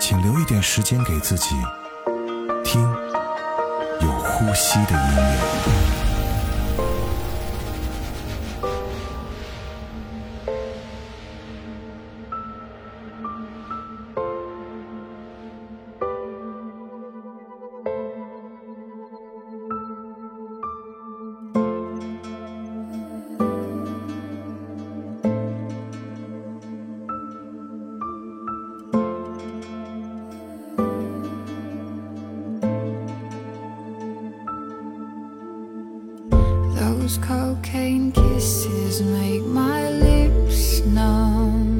请留一点时间给自己，听有呼吸的音乐。Those cocaine kisses make my lips numb.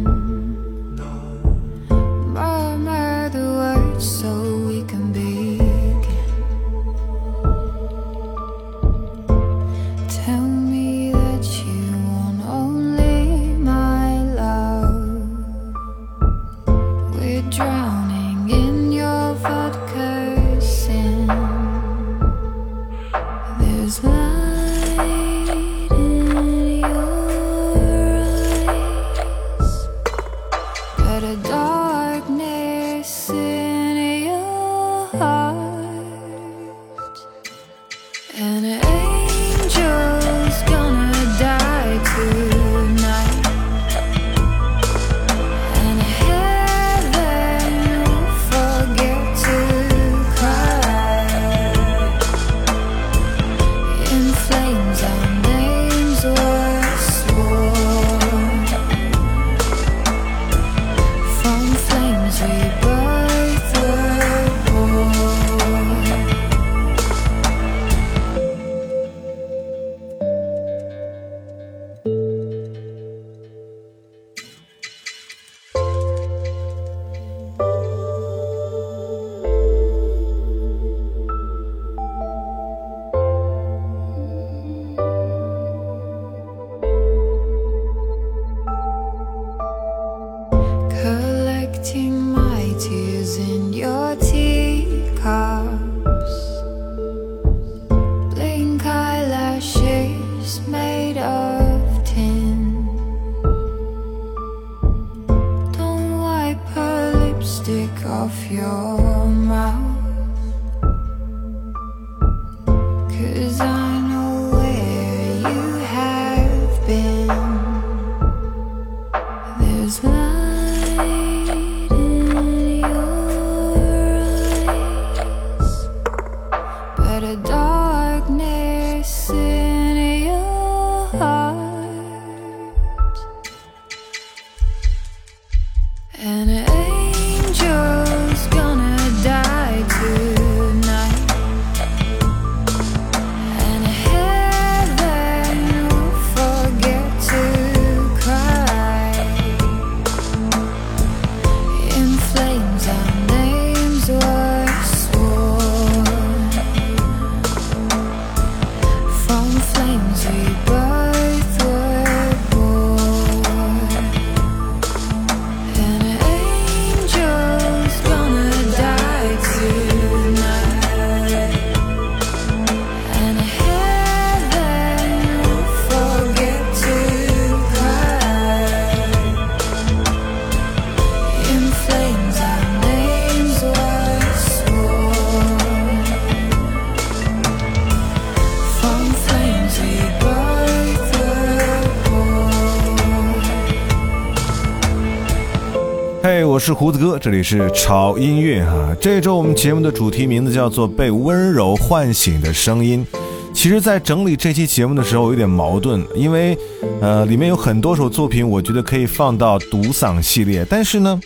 我是胡子哥，这里是潮音乐哈。这周我们节目的主题名字叫做《被温柔唤醒的声音》。其实，在整理这期节目的时候有点矛盾，因为呃，里面有很多首作品，我觉得可以放到独嗓系列，但是呢，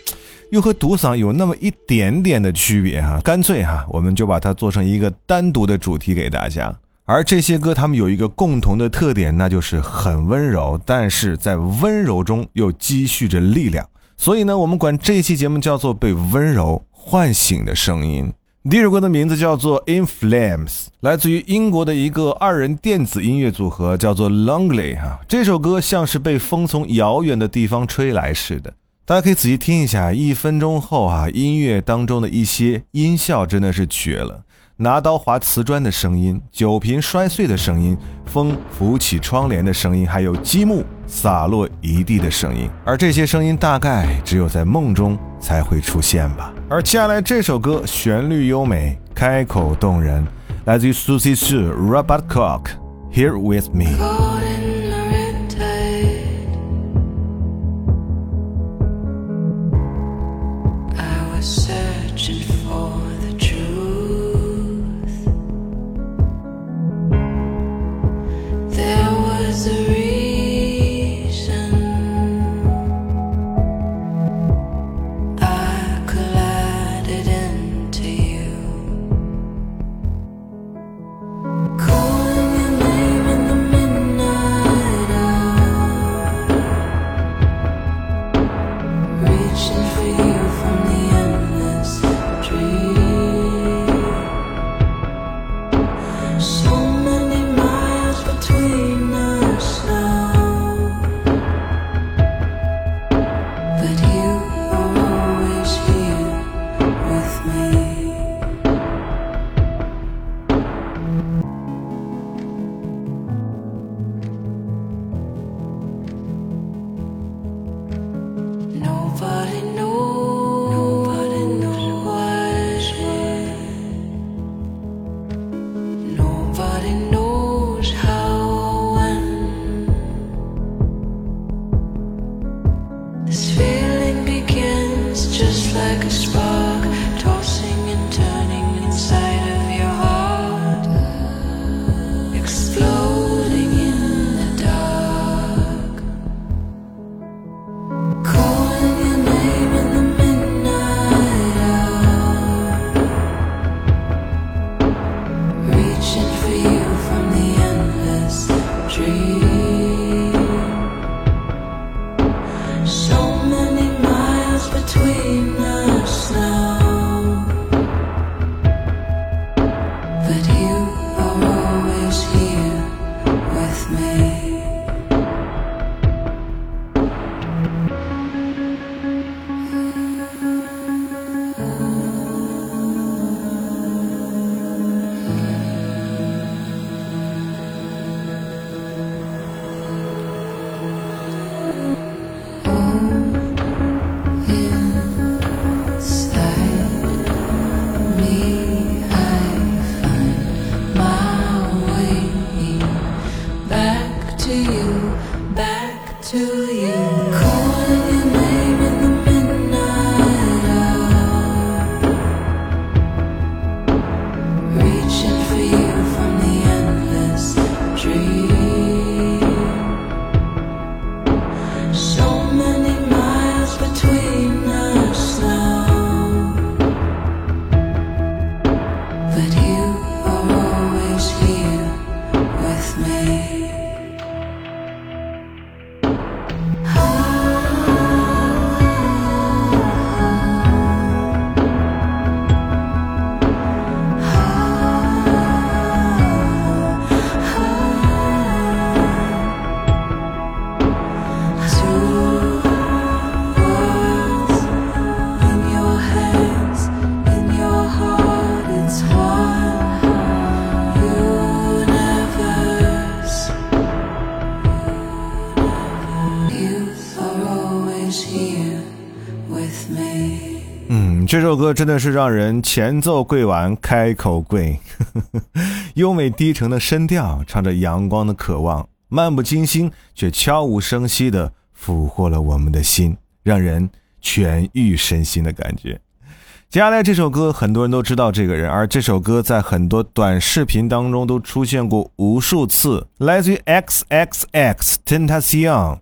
又和独嗓有那么一点点的区别哈。干脆哈，我们就把它做成一个单独的主题给大家。而这些歌，它们有一个共同的特点，那就是很温柔，但是在温柔中又积蓄着力量。所以呢，我们管这一期节目叫做《被温柔唤醒的声音》。第一首歌的名字叫做《In Flames》，来自于英国的一个二人电子音乐组合，叫做 Longley 哈。这首歌像是被风从遥远的地方吹来似的，大家可以仔细听一下。一分钟后啊，音乐当中的一些音效真的是绝了。拿刀划瓷砖的声音，酒瓶摔碎的声音，风拂起窗帘的声音，还有积木洒落一地的声音。而这些声音大概只有在梦中才会出现吧。而接下来这首歌旋律优美，开口动人，来自于 Susie Sue Robert Cock，Here with me。歌真的是让人前奏跪完开口跪，优美低沉的声调唱着阳光的渴望，漫不经心却悄无声息地俘获了我们的心，让人痊愈身心的感觉。接下来这首歌很多人都知道这个人，而这首歌在很多短视频当中都出现过无数次，来自于 X X X Tentacion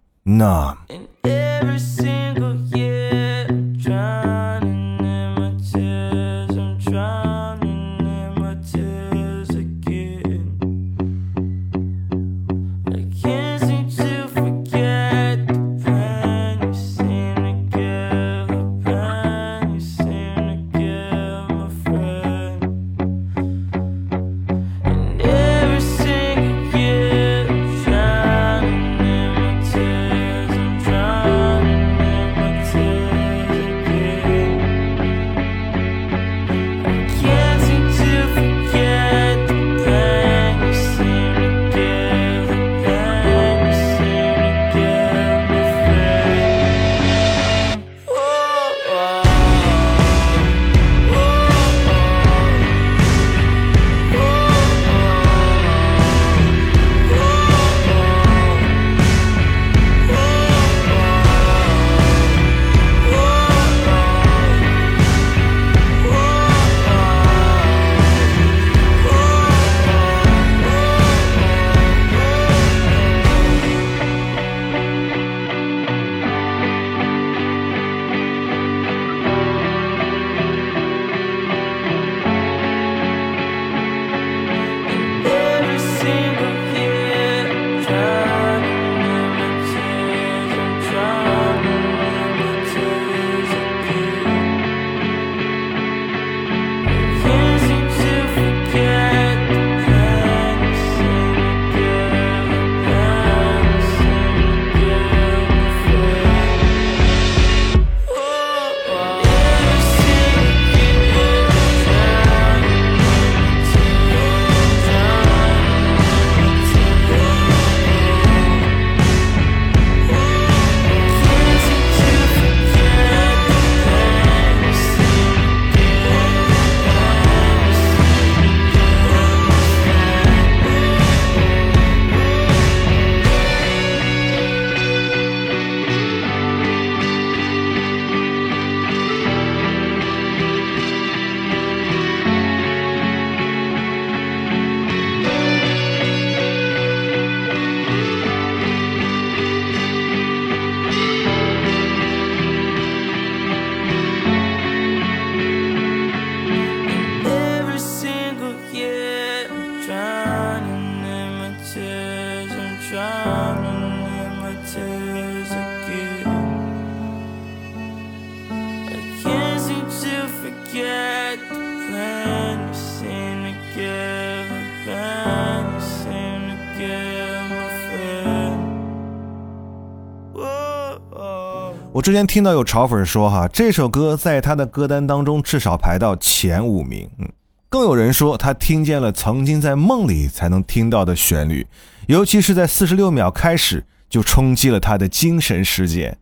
我之前听到有潮粉说哈，这首歌在他的歌单当中至少排到前五名。嗯，更有人说他听见了曾经在梦里才能听到的旋律，尤其是在四十六秒开始就冲击了他的精神世界。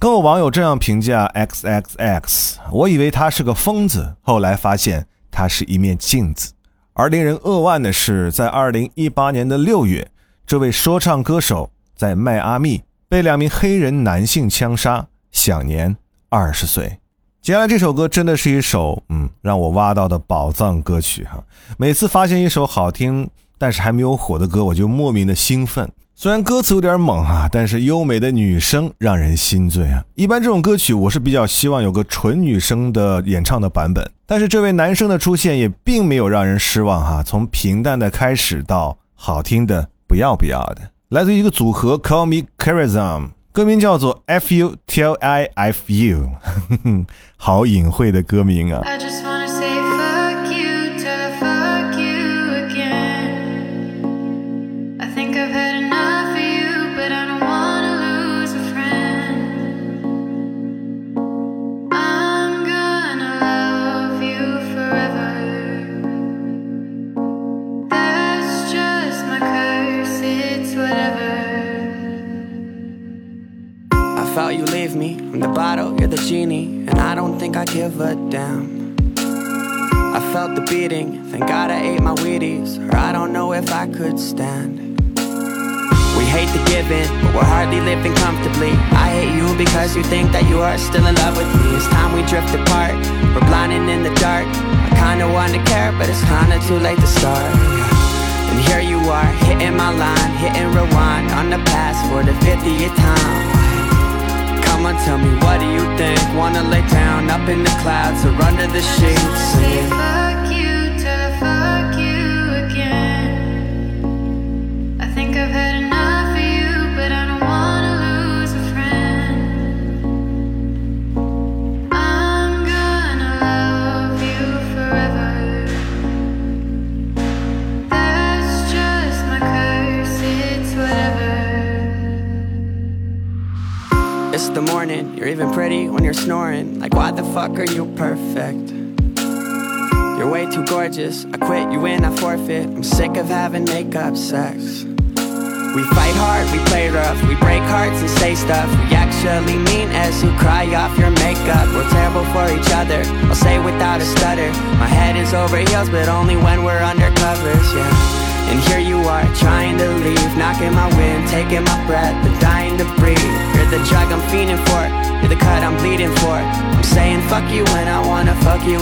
更有网友这样评价 X X X：我以为他是个疯子，后来发现他是一面镜子。而令人扼腕的是，在二零一八年的六月，这位说唱歌手在迈阿密被两名黑人男性枪杀，享年二十岁。接下来这首歌真的是一首嗯让我挖到的宝藏歌曲哈！每次发现一首好听但是还没有火的歌，我就莫名的兴奋。虽然歌词有点猛啊，但是优美的女声让人心醉啊。一般这种歌曲我是比较希望有个纯女生的演唱的版本，但是这位男生的出现也并没有让人失望哈。从平淡的开始到好听的不要不要的，来自一个组合 Call Me Charism，歌名叫做 F U T L I F U，好隐晦的歌名啊。Genie, and I don't think I give a damn. I felt the beating, thank God I ate my Wheaties, or I don't know if I could stand. We hate the giving, but we're hardly living comfortably. I hate you because you think that you are still in love with me. It's time we drift apart, we're blinding in the dark. I kinda wanna care, but it's kinda too late to start. And here you are, hitting my line, hitting rewind on the past for the 50th time. Come on, tell me, Wanna lay down up in the clouds or under the sheets? Again. I think I've had enough the morning, you're even pretty when you're snoring. Like, why the fuck are you perfect? You're way too gorgeous. I quit, you win, I forfeit. I'm sick of having makeup sex. We fight hard, we play rough, we break hearts and say stuff. We actually mean as who cry off your makeup. We're terrible for each other, I'll say without a stutter. My head is over heels, but only when we're under covers, yeah. And here you are, trying to leave Knocking my wind, taking my breath But dying to breathe the drug I'm feeding for. You're the cut I'm bleeding for. I'm saying fuck you when I wanna fuck you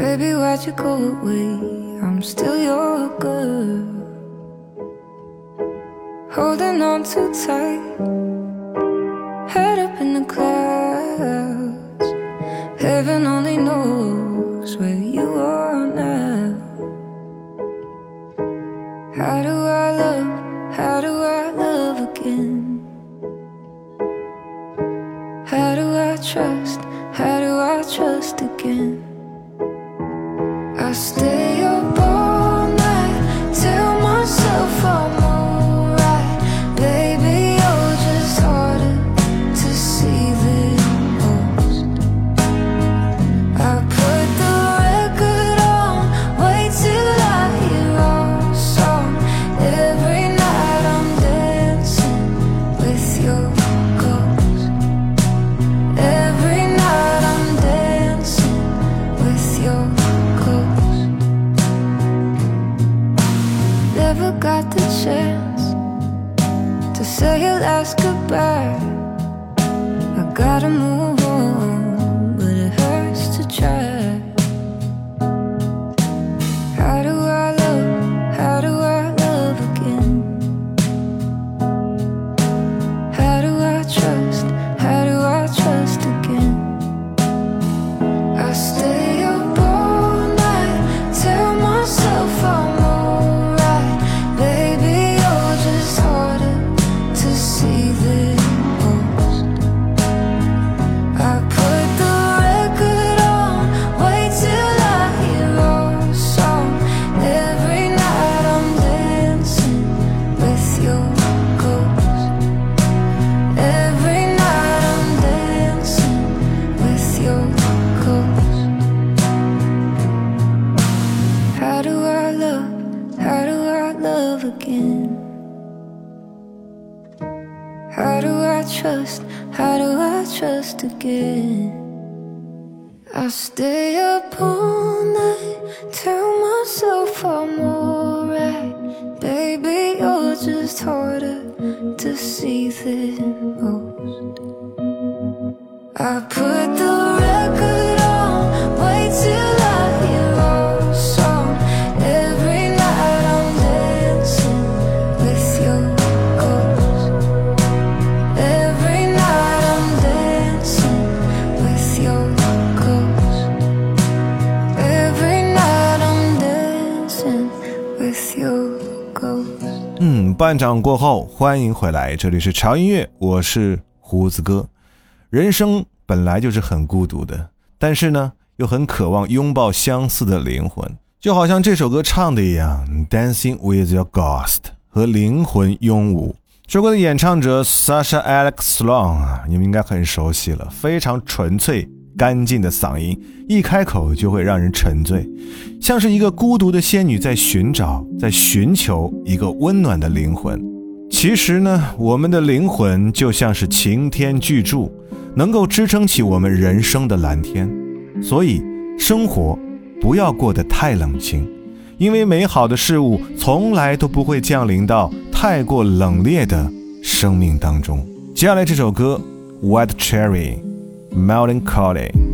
Baby, why'd you go away? I'm still your girl. Holding on too tight, head up in the clouds. Heaven only knows where you are now. How do I love? How do I love again? How do I trust? How do I trust again? Stay 半场过后，欢迎回来，这里是潮音乐，我是胡子哥。人生本来就是很孤独的，但是呢，又很渴望拥抱相似的灵魂，就好像这首歌唱的一样，《Dancing with Your Ghost》和灵魂拥舞。这首歌的演唱者 Sasha Alex Sloan 啊，你们应该很熟悉了，非常纯粹、干净的嗓音，一开口就会让人沉醉，像是一个孤独的仙女在寻找、在寻求一个温暖的灵魂。其实呢，我们的灵魂就像是擎天巨柱，能够支撑起我们人生的蓝天。所以，生活不要过得太冷清，因为美好的事物从来都不会降临到太过冷冽的生命当中。接下来这首歌《White Cherry》，Melancholy。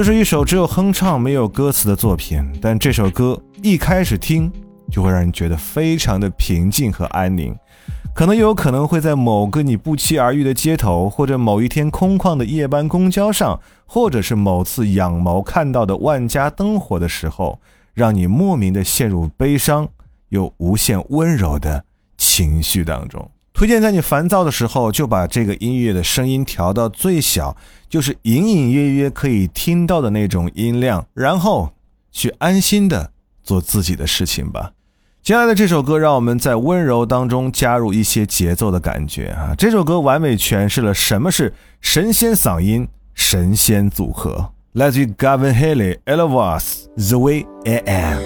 这是一首只有哼唱没有歌词的作品，但这首歌一开始听就会让人觉得非常的平静和安宁。可能有可能会在某个你不期而遇的街头，或者某一天空旷的夜班公交上，或者是某次仰眸看到的万家灯火的时候，让你莫名的陷入悲伤又无限温柔的情绪当中。推荐在你烦躁的时候，就把这个音乐的声音调到最小，就是隐隐约约可以听到的那种音量，然后去安心的做自己的事情吧。接下来的这首歌，让我们在温柔当中加入一些节奏的感觉啊！这首歌完美诠释了什么是神仙嗓音、神仙组合。来自于 Gavin Haley、Ella Voss，《The Way I Am》。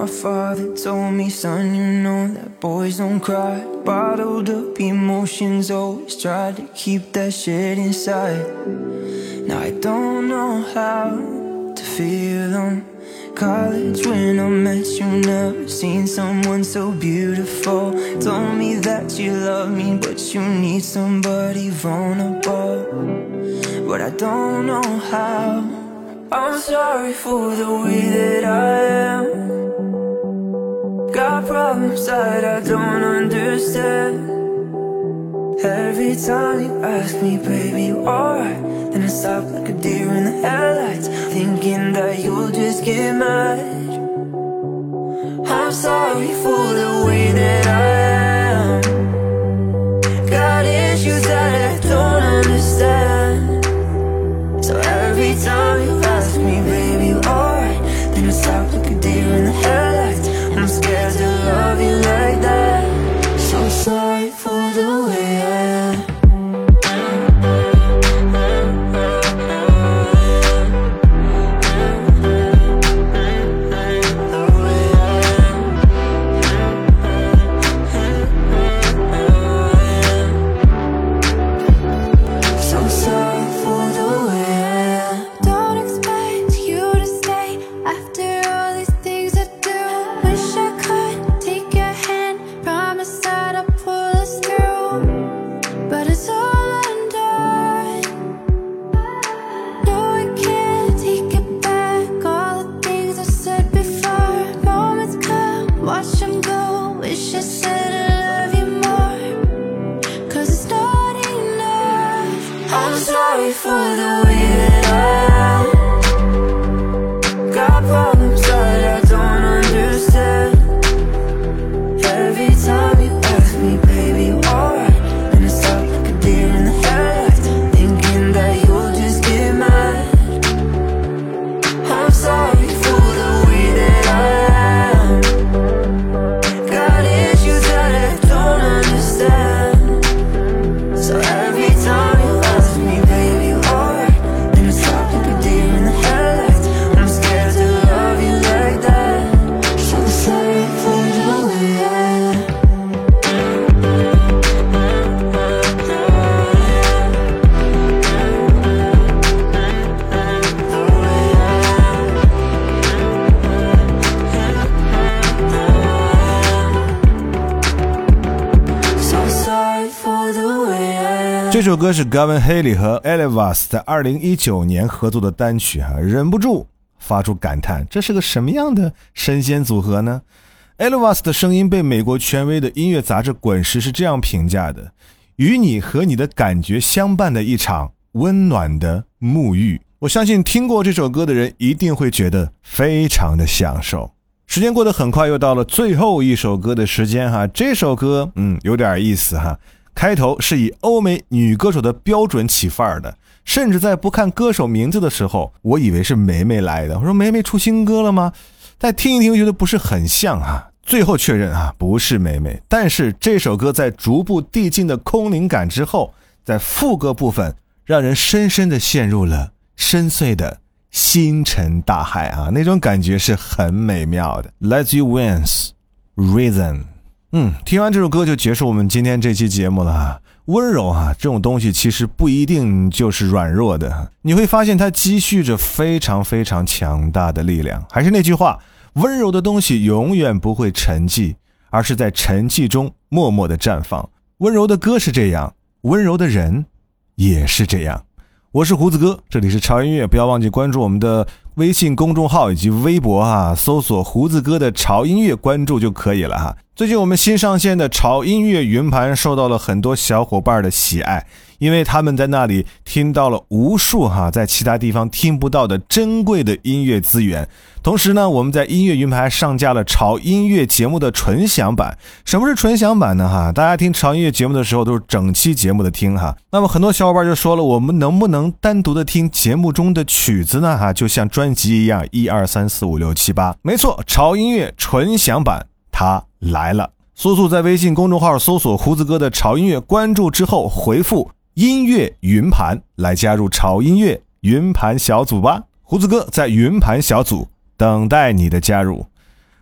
My father told me, son, you know that boys don't cry. Bottled up emotions, always try to keep that shit inside. Now I don't know how to feel them. College when I met you, never seen someone so beautiful. Told me that you love me, but you need somebody vulnerable. But I don't know how. I'm sorry for the way that I am. Got problems that I don't understand. Every time you ask me, baby, you alright? Then I stop like a deer in the headlights, thinking that you'll just get mad. I'm sorry for the way that I am. Got issues that I don't understand. So every time 这是 Gavin Haley 和 Elevas 在二零一九年合作的单曲啊，忍不住发出感叹：这是个什么样的神仙组合呢？Elevas 的声音被美国权威的音乐杂志《滚石》是这样评价的：与你和你的感觉相伴的一场温暖的沐浴。我相信听过这首歌的人一定会觉得非常的享受。时间过得很快，又到了最后一首歌的时间哈。这首歌，嗯，有点意思哈。开头是以欧美女歌手的标准起范儿的，甚至在不看歌手名字的时候，我以为是梅梅来的。我说梅梅出新歌了吗？再听一听，觉得不是很像啊。最后确认啊，不是梅梅。但是这首歌在逐步递进的空灵感之后，在副歌部分，让人深深的陷入了深邃的星辰大海啊，那种感觉是很美妙的。Let you Wins Reason。嗯，听完这首歌就结束我们今天这期节目了。温柔啊，这种东西其实不一定就是软弱的，你会发现它积蓄着非常非常强大的力量。还是那句话，温柔的东西永远不会沉寂，而是在沉寂中默默的绽放。温柔的歌是这样，温柔的人也是这样。我是胡子哥，这里是潮音乐，不要忘记关注我们的微信公众号以及微博啊，搜索“胡子哥的潮音乐”，关注就可以了哈。最近我们新上线的潮音乐云盘受到了很多小伙伴的喜爱，因为他们在那里听到了无数哈在其他地方听不到的珍贵的音乐资源。同时呢，我们在音乐云盘上架了潮音乐节目的纯享版。什么是纯享版呢？哈，大家听潮音乐节目的时候都是整期节目的听哈。那么很多小伙伴就说了，我们能不能单独的听节目中的曲子呢？哈，就像专专辑一样，一二三四五六七八。没错，潮音乐纯享版它来了。速速在微信公众号搜索“胡子哥的潮音乐”，关注之后回复“音乐云盘”来加入潮音乐云盘小组吧。胡子哥在云盘小组。等待你的加入。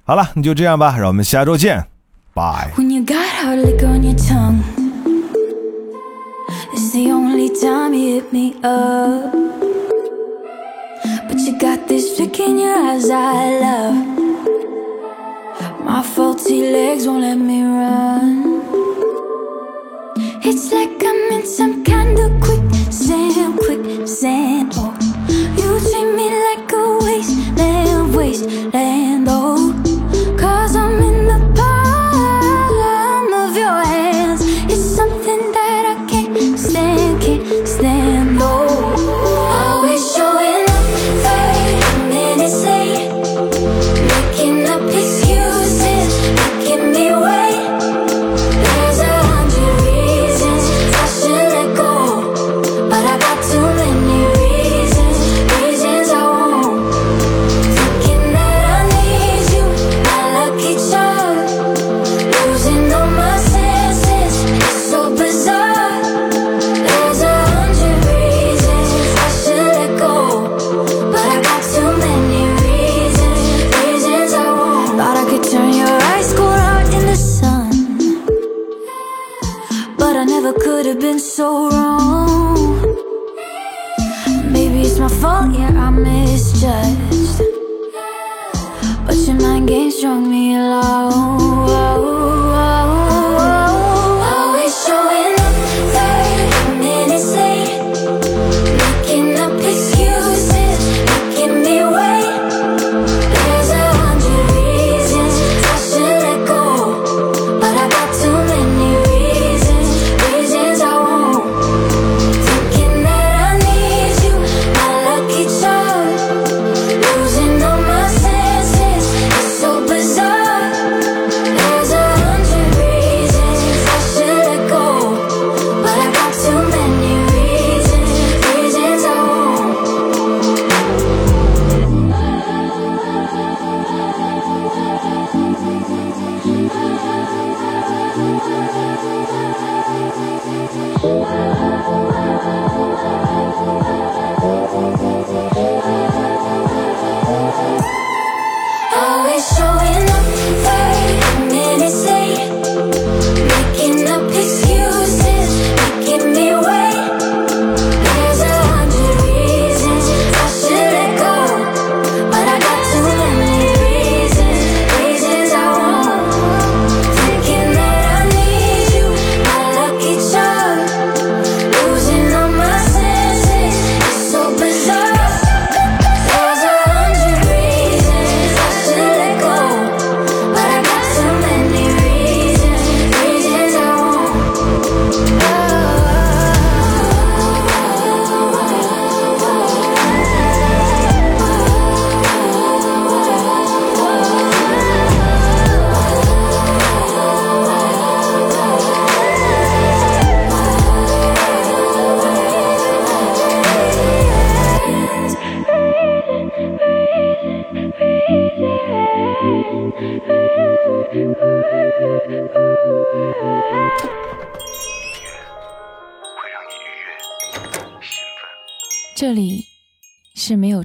好了，那就这样吧，让我们下周见，拜。When you got hard liquor on your tongue, it's the only time hit me up. But you got this look in your eyes I love. My faulty legs won't let me run. It's like I'm in some kind of quicksand, quicksand. Oh, you treat me like a wasteland, wasteland. Never could have been so wrong. Maybe it's my fault, yeah, I misjudged. But your mind games strung me along.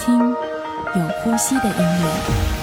听有呼吸的音乐。